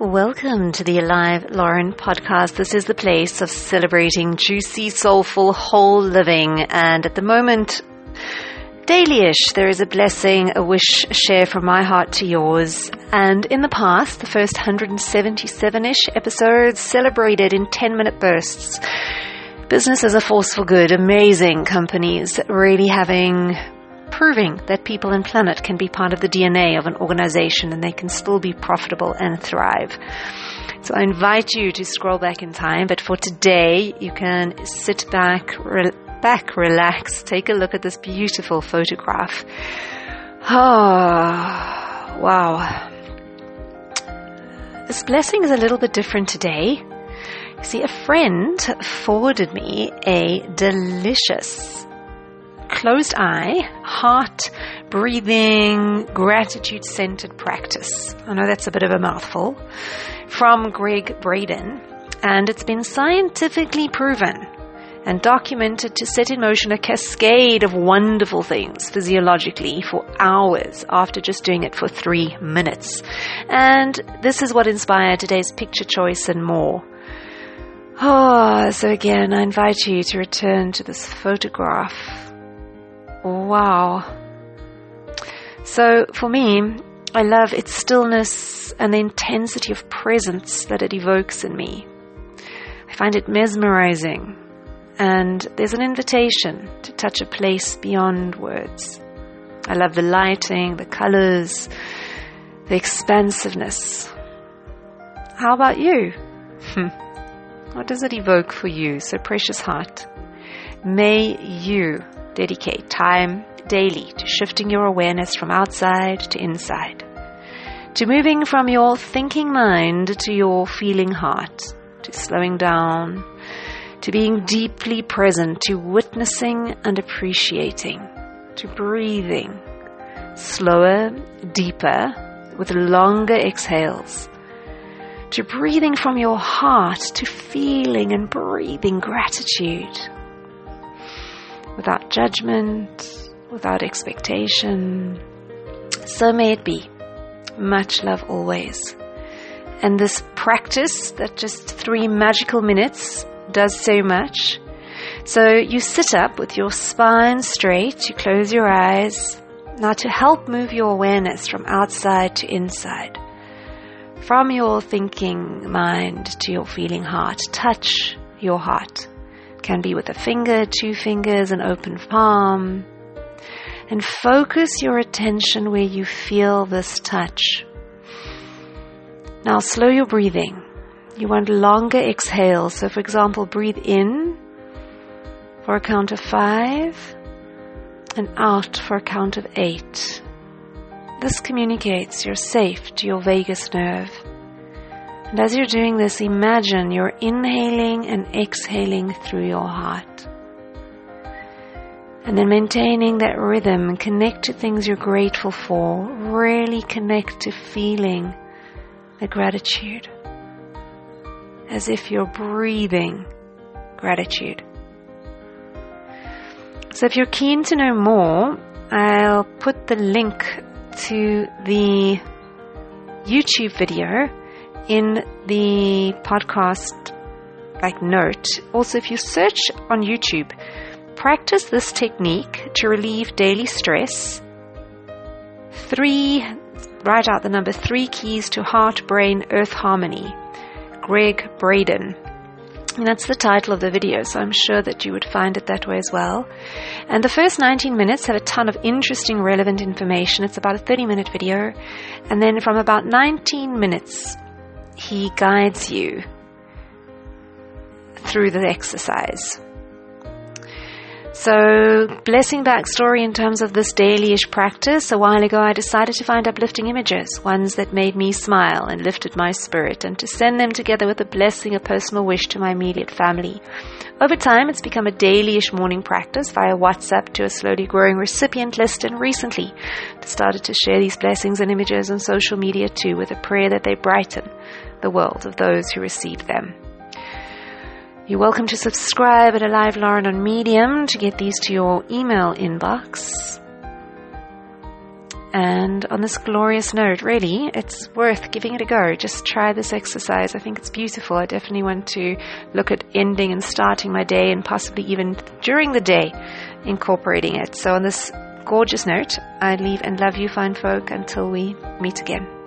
Welcome to the Alive Lauren podcast. This is the place of celebrating juicy, soulful, whole living. And at the moment, daily-ish, there is a blessing, a wish, share from my heart to yours. And in the past, the first 177-ish episodes celebrated in 10-minute bursts. Business as a force for good, amazing companies really having proving that people and planet can be part of the DNA of an organization and they can still be profitable and thrive. So I invite you to scroll back in time, but for today, you can sit back, re- back, relax, take a look at this beautiful photograph. Oh, wow. This blessing is a little bit different today. You see, a friend forwarded me a delicious closed eye, heart, breathing, gratitude centered practice. I know that's a bit of a mouthful. From Gregg Braden. And it's been scientifically proven and documented to set in motion a cascade of wonderful things physiologically for hours after just doing it for three minutes. And this is what inspired today's picture choice and more. Oh, so again, I invite you to return to this photograph Wow. So for me, I love its stillness and the intensity of presence that it evokes in me. I find it mesmerizing, and there's an invitation to touch a place beyond words. I love the lighting, the colors, the expansiveness. How about you? Hmm. what does it evoke for you, so precious heart? May you Dedicate time daily to shifting your awareness from outside to inside, to moving from your thinking mind to your feeling heart, to slowing down, to being deeply present, to witnessing and appreciating, to breathing slower, deeper, with longer exhales, to breathing from your heart, to feeling and breathing gratitude without judgment, without expectation. So may it be. Much love always. And this practice that just three magical minutes does so much. So you sit up with your spine straight, you close your eyes. Now to help move your awareness from outside to inside, from your thinking mind to your feeling heart, touch your heart can be with a finger, two fingers, an open palm. And focus your attention where you feel this touch. Now slow your breathing. You want longer exhales. So, for example, breathe in for a count of five and out for a count of eight. This communicates you're safe to your vagus nerve. And as you're doing this, imagine you're inhaling and exhaling through your heart. And then maintaining that rhythm, connect to things you're grateful for, really connect to feeling the gratitude. As if you're breathing gratitude. So if you're keen to know more, I'll put the link to the YouTube video in the podcast like note. Also, if you search on YouTube, practice this technique to relieve daily stress. Three, write out the number three keys to heart, brain, earth harmony. Gregg Braden. And that's the title of the video, so I'm sure that you would find it that way as well. And the first 19 minutes have a ton of interesting, relevant information. It's about a 30 minute video. And then from about 19 minutes he guides you through the exercise. So, blessing backstory in terms of this dailyish practice. A while ago, I decided to find uplifting images, ones that made me smile and lifted my spirit, and to send them together with a blessing, a personal wish to my immediate family. Over time, it's become a dailyish morning practice via WhatsApp to a slowly growing recipient list, and recently, started to share these blessings and images on social media too, with a prayer that they brighten the world of those who receive them. You're welcome to subscribe at Alive Lauren on Medium to get these to your email inbox. And on this glorious note, really, it's worth giving it a go. Just try this exercise. I think it's beautiful. I definitely want to look at ending and starting my day and possibly even during the day incorporating it. So on this gorgeous note, I leave and love you, fine folk, until we meet again.